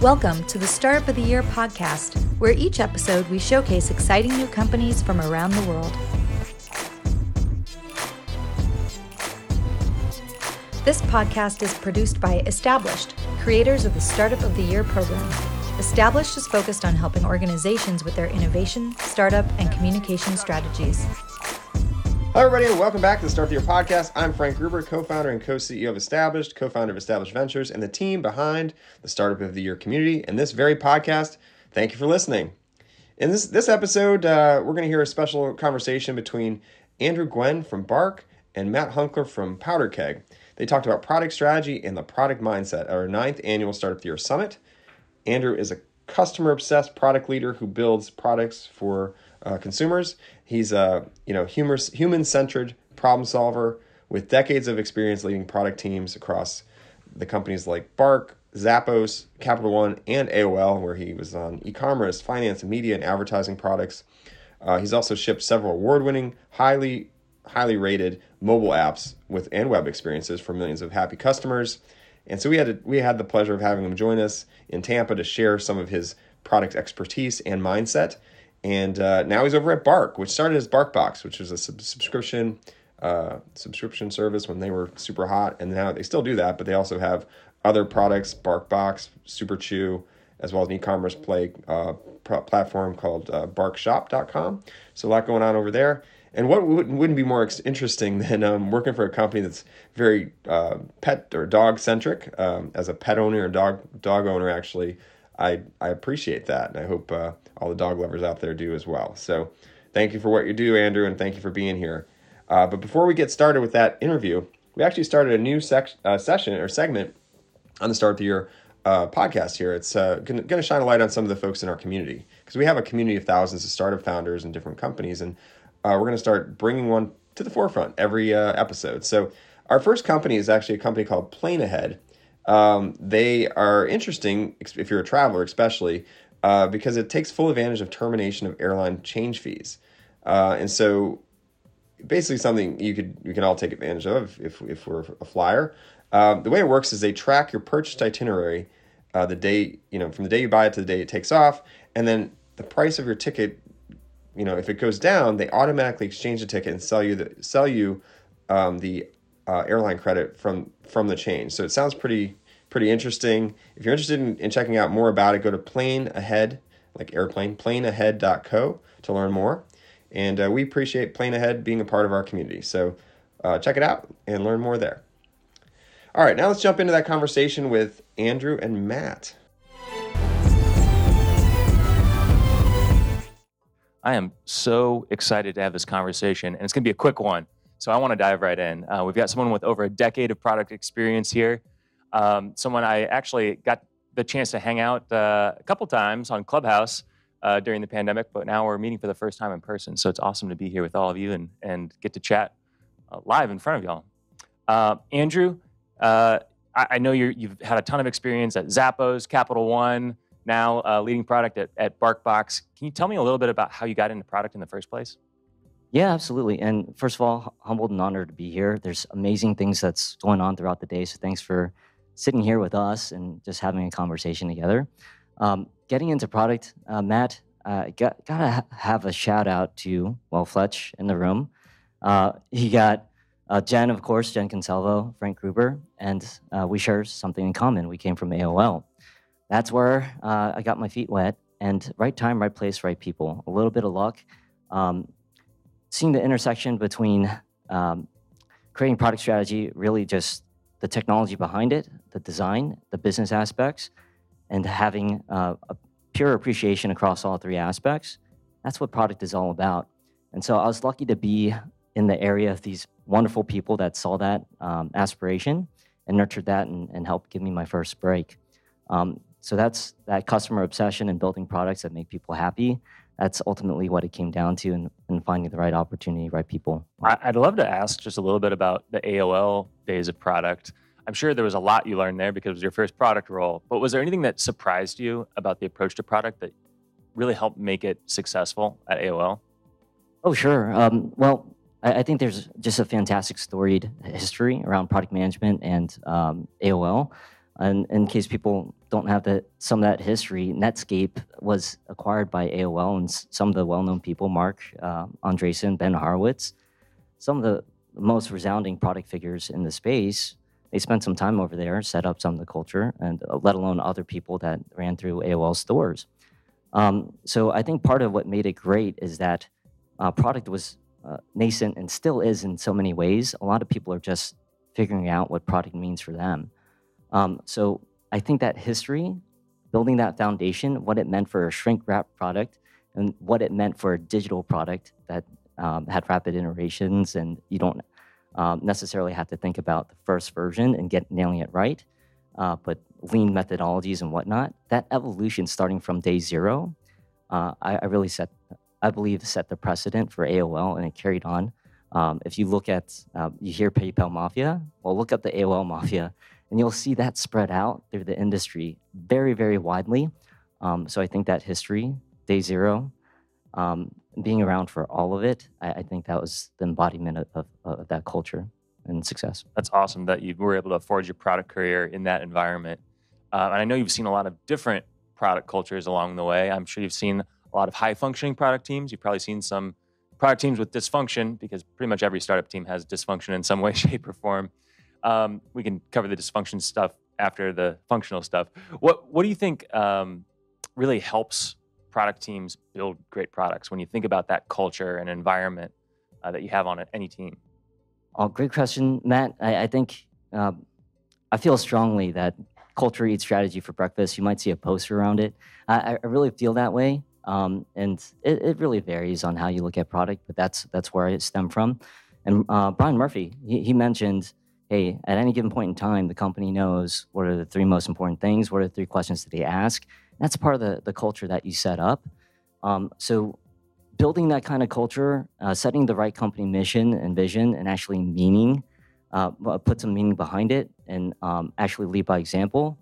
Welcome to the Startup of the Year podcast, where each episode we showcase exciting new companies from around the world. This podcast is produced by Established, creators of the Startup of the Year program. Established is focused on helping organizations with their innovation, startup, and communication strategies. Hello, everybody, and welcome back to the Startup of Year podcast. I'm Frank Gruber, co founder and co CEO of Established, co founder of Established Ventures, and the team behind the Startup of the Year community and this very podcast. Thank you for listening. In this, this episode, uh, we're going to hear a special conversation between Andrew Nguyen from Bark and Matt Hunckler from Powderkeg. They talked about product strategy and the product mindset at our ninth annual Startup of the Year Summit. Andrew is a customer obsessed product leader who builds products for uh, consumers. He's a you know humorous, human centered problem solver with decades of experience leading product teams across the companies like Bark, Zappos, Capital One, and AOL, where he was on e-commerce, finance, media, and advertising products. Uh, he's also shipped several award-winning, highly highly rated mobile apps with and web experiences for millions of happy customers. And so we had we had the pleasure of having him join us in Tampa to share some of his product expertise and mindset. And uh, now he's over at Bark, which started as BarkBox, which was a sub- subscription uh, subscription service when they were super hot, and now they still do that, but they also have other products, BarkBox, Super Chew, as well as an e-commerce play uh, platform called uh, BarkShop.com. So a lot going on over there. And what wouldn't, wouldn't be more interesting than um, working for a company that's very uh, pet or dog centric? Um, as a pet owner or dog dog owner, actually, I I appreciate that, and I hope uh, all the dog lovers out there do as well. So, thank you for what you do, Andrew, and thank you for being here. Uh, but before we get started with that interview, we actually started a new sec- uh, session or segment on the Startup of the Year uh, podcast here. It's uh, going to shine a light on some of the folks in our community because we have a community of thousands of startup founders and different companies, and uh, we're going to start bringing one to the forefront every episode. So our first company is actually a company called Plane Ahead. Um, they are interesting if you're a traveler, especially uh, because it takes full advantage of termination of airline change fees, uh, and so basically something you could you can all take advantage of if if we're a flyer. Um, the way it works is they track your purchased itinerary uh, the day you know from the day you buy it to the day it takes off, and then the price of your ticket you know, if it goes down, they automatically exchange the ticket and sell you the sell you um, the uh, airline credit from from the change. So it sounds pretty pretty interesting. If you're interested in, in checking out more about it, go to Plane Ahead, like airplane, planeahead.co to learn more. And uh, we appreciate Plane Ahead being a part of our community. So uh, check it out and learn more there. All right, now let's jump into that conversation with Andrew and Matt. I am so excited to have this conversation, and it's going to be a quick one. So I want to dive right in. Uh, we've got someone with over a decade of product experience here. Um, someone I actually got the chance to hang out uh, a couple times on Clubhouse uh, during the pandemic, but now we're meeting for the first time in person. So it's awesome to be here with all of you and, and get to chat uh, live in front of y'all. Uh, Andrew, uh, I, I, know you have had a ton of experience at Zappos, Capital One, now uh, leading product at, at BarkBox. Can you tell me a little bit about how you got into product in the first place? Yeah, absolutely. And first of all, humbled and honored to be here. There's amazing things that's going on throughout the day. So thanks for sitting here with us and just having a conversation together. Um, getting into product, uh, Matt, uh, got, gotta ha- have a shout out to, well, Fletch in the room. Uh, he got uh, Jen, of course, Jen Consalvo, Frank Gruber, and uh, we share something in common. We came from AOL that's where uh, I got my feet wet. And right time, right place, right people. A little bit of luck. Um, seeing the intersection between um, creating product strategy, really just the technology behind it, the design, the business aspects, and having uh, a pure appreciation across all three aspects. That's what product is all about. And so I was lucky to be in the area of these wonderful people that saw that um, aspiration and nurtured that and, and, helped give me my first break. Um, so that's that customer obsession and building products that make people happy. That's ultimately what it came down to, and, and finding the right opportunity, right people. I'd love to ask just a little bit about the AOL days of product. I'm sure there was a lot you learned there because it was your first product role. But was there anything that surprised you about the approach to product that really helped make it successful at AOL? Oh, sure. Um, well, I, I, think there's just a fantastic storied history around product management and um, AOL. And in case people don't have some of that history, Netscape was acquired by AOL and some of the well-known people, Marc uh, Andreessen, Ben Horowitz, some of the most resounding product figures in the space. They spent some time over there, set up some of the culture, and uh, let alone other people that ran through AOL stores. Um, so I think part of what made it great is that uh, product was uh, nascent and still is in so many ways. A lot of people are just figuring out what product means for them. Um, so I think that history, building that foundation, what it meant for a shrink wrap product, and what it meant for a digital product that um, had rapid iterations, and you don't um, necessarily have to think about the first version and get nailing it right, uh, but lean methodologies and whatnot. That evolution, starting from day zero, uh, I, I really set, I believe, set the precedent for AOL, and it carried on. Um, if you look at, uh, you hear PayPal Mafia, well, look up the AOL Mafia, and you'll see that spread out through the industry very, very widely. Um, so I think that history, day zero, um, being around for all of it, I, I think that was the embodiment of, of, of that culture and success. That's awesome that you were able to forge your product career in that environment. Uh, and I know you've seen a lot of different product cultures along the way. I'm sure you've seen a lot of high functioning product teams. You've probably seen some product teams with dysfunction because pretty much every startup team has dysfunction in some way, shape, or form. Um, we can cover the dysfunction stuff after the functional stuff. What What do you think um, really helps product teams build great products when you think about that culture and environment uh, that you have on any team? Oh, great question, Matt. I, I think uh, I feel strongly that culture eats strategy for breakfast. You might see a poster around it. I, I really feel that way, um, and it, it, really varies on how you look at product. But that's that's where I stem from. And uh, Brian Murphy, he, he, mentioned, hey, at any given point in time, the company knows what are the three most important things. What are the three questions that they ask? That's part of the the culture that you set up. Um, so building that kind of culture, uh, setting the right company mission and vision, and actually meaning, uh, put some meaning behind it, and um, actually lead by example.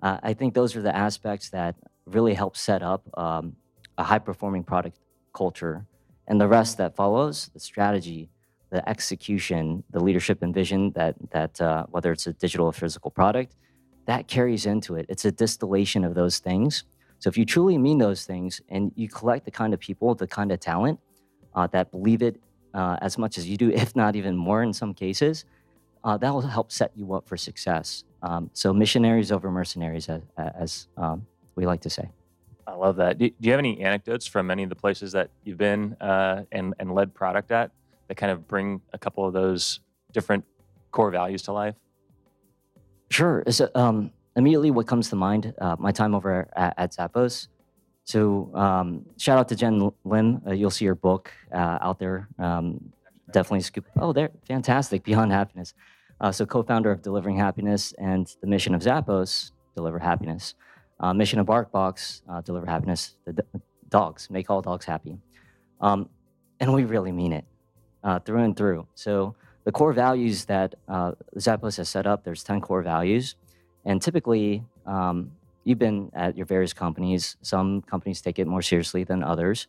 Uh, I think those are the aspects that really help set up um, a high performing product culture. And the rest that follows the strategy, the execution, the leadership and vision that, that uh, whether it's a digital or physical product, that carries into it. It's a distillation of those things. So if you truly mean those things and you collect the kind of people, the kind of talent uh, that believe it uh, as much as you do, if not even more in some cases, uh, that will help set you up for success. Um, so missionaries over mercenaries, as, as um, we like to say. I love that. Do, you have any anecdotes from any of the places that you've been uh, and, and led product at that kind of bring a couple of those different core values to life? Sure. So, um, immediately what comes to mind uh, my time over at, at zappos. So um, shout out to Jenn Lim. Uh, you'll see her book uh, out there. Um, definitely scoop oh there fantastic beyond happiness. Uh, so co-founder of delivering happiness and the mission of zappos deliver happiness. Uh, mission of barkbox uh, deliver happiness the d- dogs make all dogs happy. Um, and we really mean it through and through so the core values that zappos has set up there's 10 core values and typically, um, you've been at your various companies. Some companies take it more seriously than others.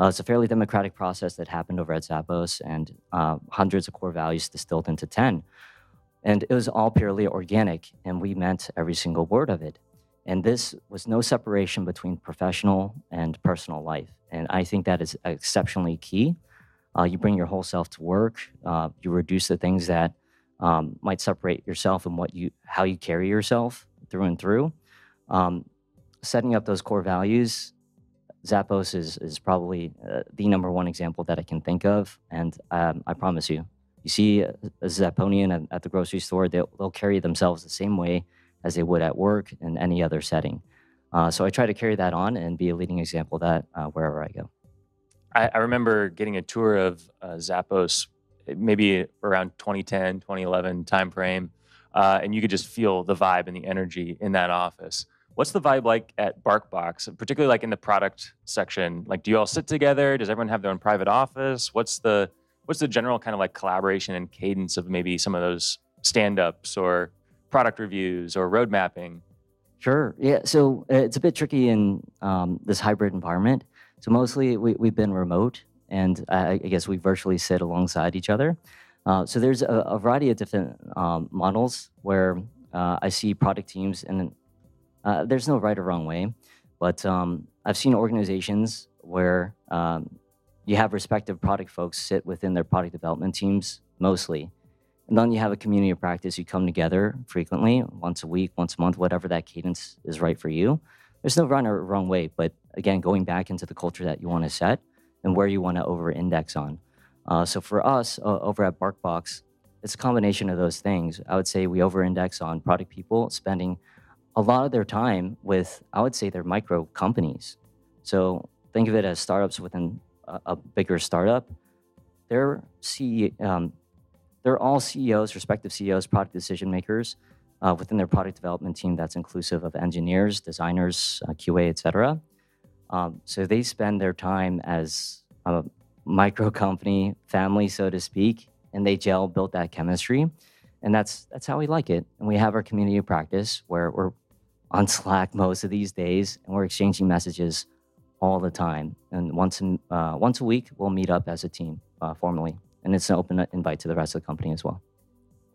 Uh, it's a fairly democratic process that happened over at Zappos, and uh, hundreds of core values distilled into 10. And it was all purely organic, and we meant every single word of it. And this was no separation between professional and personal life. And I think that is exceptionally key. Uh, you bring your whole self to work, uh, you reduce the things that um, might separate yourself and what you how you carry yourself through and through. Um, setting up those core values, Zappos is is probably uh, the number one example that I can think of, and um, I promise you, you see a, a Zapponian at, at, the grocery store, they'll, they'll carry themselves the same way as they would at work in any other setting. Uh, so I try to carry that on and be a leading example of that uh, wherever I go. I, I, remember getting a tour of uh, Zappos maybe around 2010, 2011 timeframe, uh, and you could just feel the vibe and the energy in that office. What's the vibe like at BarkBox, particularly like in the product section? Like, do you all sit together? Does everyone have their own private office? What's the what's the general kind of like collaboration and cadence of maybe some of those stand-ups or product reviews or road mapping? Sure. Yeah. So uh, it's a bit tricky in um, this hybrid environment. So mostly we, we've been remote and I, I guess we virtually sit alongside each other. Uh, so there's a, a, variety of different um, models where uh, I see product teams, and uh, there's no right or wrong way, but um, I've seen organizations where um, you have respective product folks sit within their product development teams mostly. And then you have a community of practice. You come together frequently, once a week, once a month, whatever that cadence is right for you. There's no right or wrong way, but again, going back into the culture that you want to set and where you want to over index on. Uh, so for us uh, over at BarkBox, it's a combination of those things. I would say we over index on product people spending a lot of their time with, I would say, their micro companies. So think of it as startups within a, a bigger startup. They're CEO, um, they're all CEOs, respective CEOs, product decision makers uh, within their product development team that's inclusive of engineers, designers, uh, QA, et cetera. Um, so they spend their time as a micro company family, so to speak, and they gel, build that chemistry. And that's that's how we like it. And we have our community of practice where we're on Slack most of these days, and we're exchanging messages all the time. And once in, uh, once a week, we'll meet up as a team uh, formally, and it's an open invite to the rest of the company as well.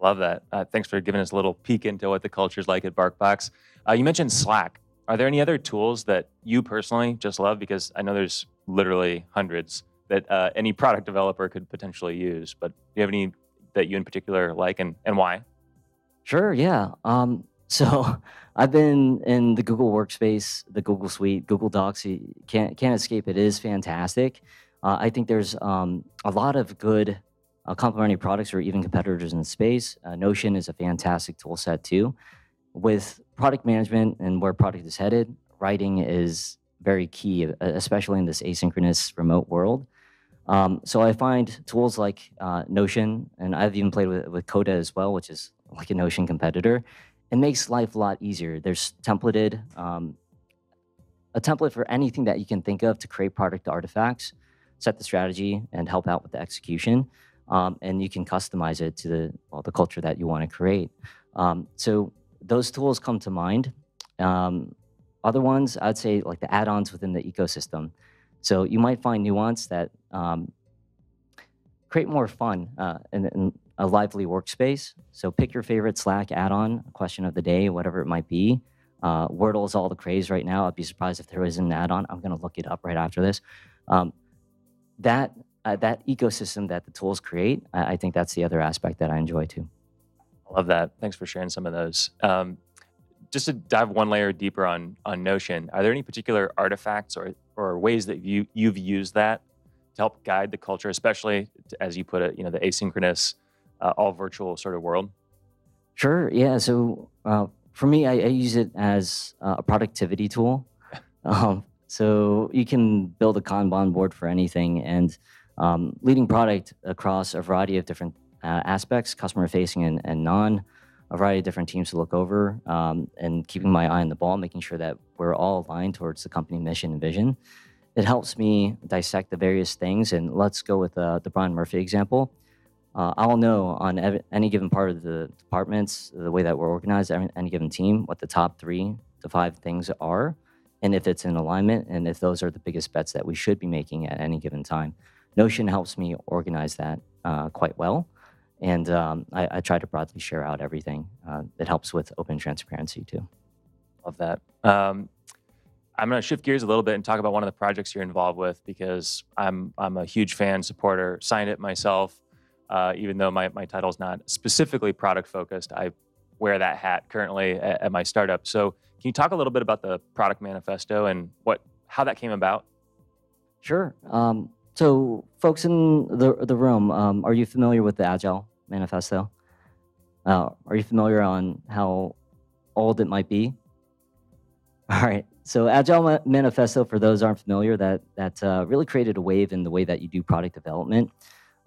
Love that. Uh, thanks for giving us a little peek into what the culture is like at BarkBox. Uh, you mentioned Slack. Are there any other tools that you personally just love? Because I know there's literally hundreds that uh, any product developer could potentially use. But do you have any that you in particular like, and and why? Sure. Yeah. Um, so I've been in the Google Workspace, the Google Suite, Google Docs. You can't can't escape. It is fantastic. Uh, I think there's um, a lot of good uh, complementary products or even competitors in the space. Uh, Notion is a fantastic tool set too. With product management and where product is headed, writing is very key, especially in this asynchronous remote world. Um, so I find tools like uh, Notion, and I've even played with, with Coda as well, which is like a Notion competitor. It makes life a lot easier. There's templated, um, a template for anything that you can think of to create product artifacts, set the strategy, and help out with the execution. Um, and you can customize it to the well, the culture that you want to create. Um, so those tools come to mind. Um, other ones, I'd say like the add-ons within the ecosystem. So you might find nuance that um, create more fun uh, in, in, a lively workspace. So pick your favorite Slack add-on, question of the day, whatever it might be. Uh, Wordle is all the craze right now. I'd be surprised if there isn't an add-on. I'm going to look it up right after this. Um, that uh, that ecosystem that the tools create, I, I, think that's the other aspect that I enjoy too. Love that. Thanks for sharing some of those. Um, just to dive one layer deeper on on Notion, are there any particular artifacts or or ways that you you've used that to help guide the culture, especially as you put it, you know, the asynchronous, uh, all virtual sort of world? Sure. Yeah. So uh, for me, I, I, use it as a productivity tool. Um, so you can build a Kanban board for anything, and um, leading product across a variety of different uh, aspects, customer facing and, and non a variety of different teams to look over um, and keeping my eye on the ball, making sure that we're all aligned towards the company mission and vision. It helps me dissect the various things. And let's go with uh, the Brian Murphy example. Uh, I'll know on ev- any given part of the departments, the way that we're organized, any given team, what the top three to five things are, and if it's in alignment, and if those are the biggest bets that we should be making at any given time. Notion helps me organize that uh, quite well. And um, I, I, try to broadly share out everything. Uh, it helps with open transparency too. Love that. Um, I'm going to shift gears a little bit and talk about one of the projects you're involved with because I'm I'm a huge fan, supporter, signed it myself. Uh, even though my, my title is not specifically product focused, I wear that hat currently at, at, my startup. So, can you talk a little bit about the product manifesto and what how that came about? Sure. Um, so, folks in the the room, um, are you familiar with the Agile manifesto. Uh, are you familiar on how old it might be? All right. So Agile Manifesto, for those aren't familiar, that that uh, really created a wave in the way that you do product development.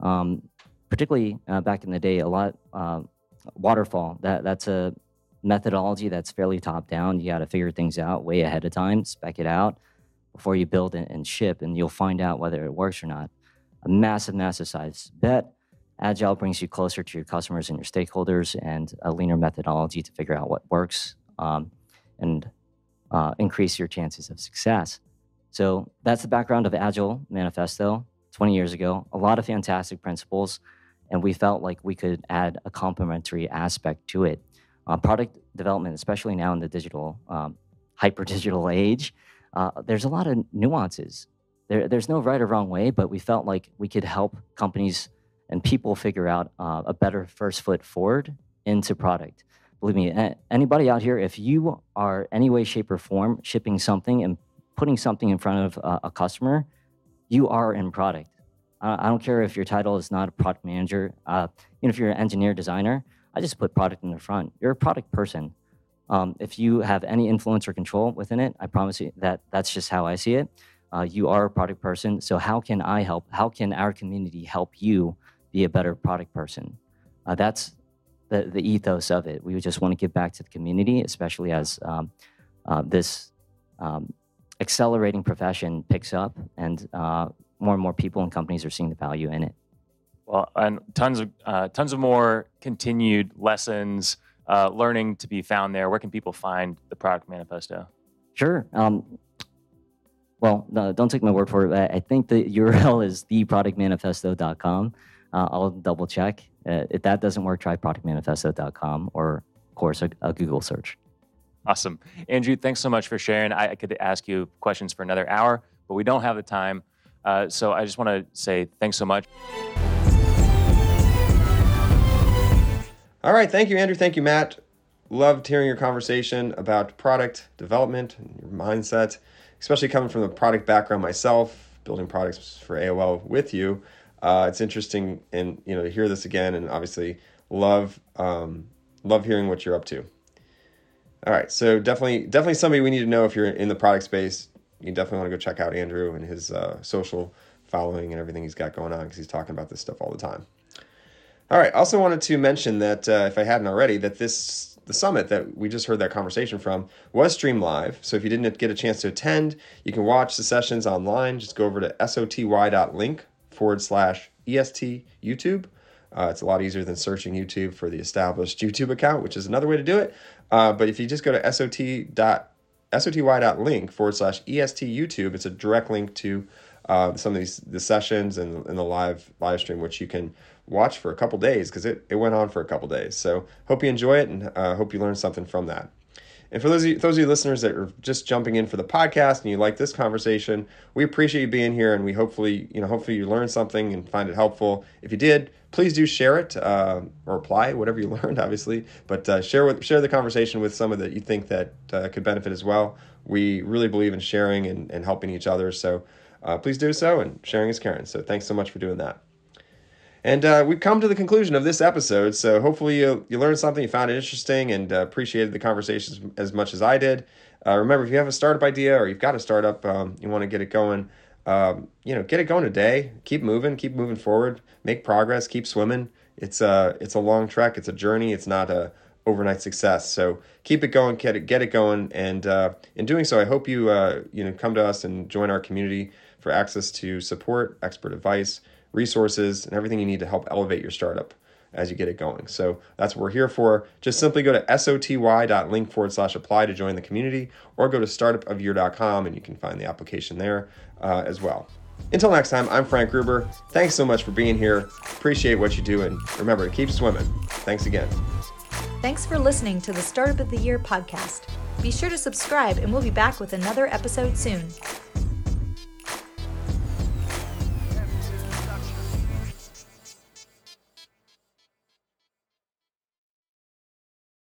Um, particularly uh, back in the day, a lot uh, waterfall. That that's a methodology that's fairly top down. You got to figure things out way ahead of time, spec it out before you build it and ship, and you'll find out whether it works or not. A massive, massive size bet. Agile brings you closer to your customers and your stakeholders and a leaner methodology to figure out what works um, and uh, increase your chances of success. So that's the background of Agile Manifesto 20 years ago. A lot of fantastic principles, and we felt like we could add a complementary aspect to it. uh, product development, especially now in the digital, um, hyper digital age, uh, there's a lot of nuances. There, there's no right or wrong way, but we felt like we could help companies and people figure out uh, a better first foot forward into product. Believe me, anybody out here, if you are any way, shape, or form shipping something and putting something in front of uh, a customer, you are in product. I don't care if your title is not a product manager. Uh, if you're an engineer, designer, I just put product in the front. You're a product person. Um, if you have any influence or control within it, I promise you that that's just how I see it. Uh, you are a product person. So how can I help? How can our community help you be a better product person? Uh, that's the, the ethos of it. We just want to give back to the community, especially as um, uh, this um, accelerating profession picks up and uh, more and more people and companies are seeing the value in it. Well, and tons of uh, tons of more continued lessons, uh, learning to be found there. Where can people find the product manifesto? Sure. Um, well, no, don't take my word for it. I think the URL is theproductmanifesto.com. Uh, I'll double check. Uh, if that doesn't work, try productmanifesto.com or, of course, a, a Google search. Awesome. Andrew, thanks so much for sharing. I, I could ask you questions for another hour, but we don't have the time. Uh, so I just want to say thanks so much. All right. Thank you, Andrew. Thank you, Matt. Loved hearing your conversation about product development and your mindset, especially coming from the product background myself, building products for AOL with you. Uh, it's interesting and you know to hear this again, and obviously love um, love hearing what you're up to. All right, so definitely definitely somebody we need to know if you're in the product space. You definitely want to go check out Andrew and his uh, social following and everything he's got going on because he's talking about this stuff all the time. All right. Also wanted to mention that uh, if I hadn't already, that this the summit that we just heard that conversation from was streamed live. So if you didn't get a chance to attend, you can watch the sessions online. Just go over to soty.link forward slash est YouTube. Uh, it's a lot easier than searching YouTube for the established YouTube account, which is another way to do it. Uh, but if you just go to sot dot soty.link forward slash est YouTube, it's a direct link to uh, some of these the sessions and, and the live live stream, which you can watch for a couple days because it, it went on for a couple days. So hope you enjoy it and uh, hope you learn something from that. And for those of you, those of you listeners that are just jumping in for the podcast and you like this conversation, we appreciate you being here, and we hopefully you know hopefully you learned something and find it helpful. If you did, please do share it uh, or apply whatever you learned, obviously. But uh, share with share the conversation with someone that you think that uh, could benefit as well. We really believe in sharing and, and helping each other, so uh, please do so. And sharing is caring. So thanks so much for doing that. And uh, we've come to the conclusion of this episode. So hopefully you, you learned something, you found it interesting, and uh, appreciated the conversations as much as I did. Uh, remember, if you have a startup idea or you've got a startup, um, you want to get it going, um, you know, get it going today. Keep moving, keep moving forward, make progress, keep swimming. It's a it's a long trek. It's a journey. It's not a overnight success. So keep it going, get it get it going, and uh, in doing so, I hope you uh, you know come to us and join our community for access to support, expert advice resources, and everything you need to help elevate your startup as you get it going. So that's what we're here for. Just simply go to soty.link forward slash apply to join the community or go to startupofyear.com and you can find the application there uh, as well. Until next time, I'm Frank Gruber. Thanks so much for being here. Appreciate what you do and remember to keep swimming. Thanks again. Thanks for listening to the Startup of the Year podcast. Be sure to subscribe and we'll be back with another episode soon.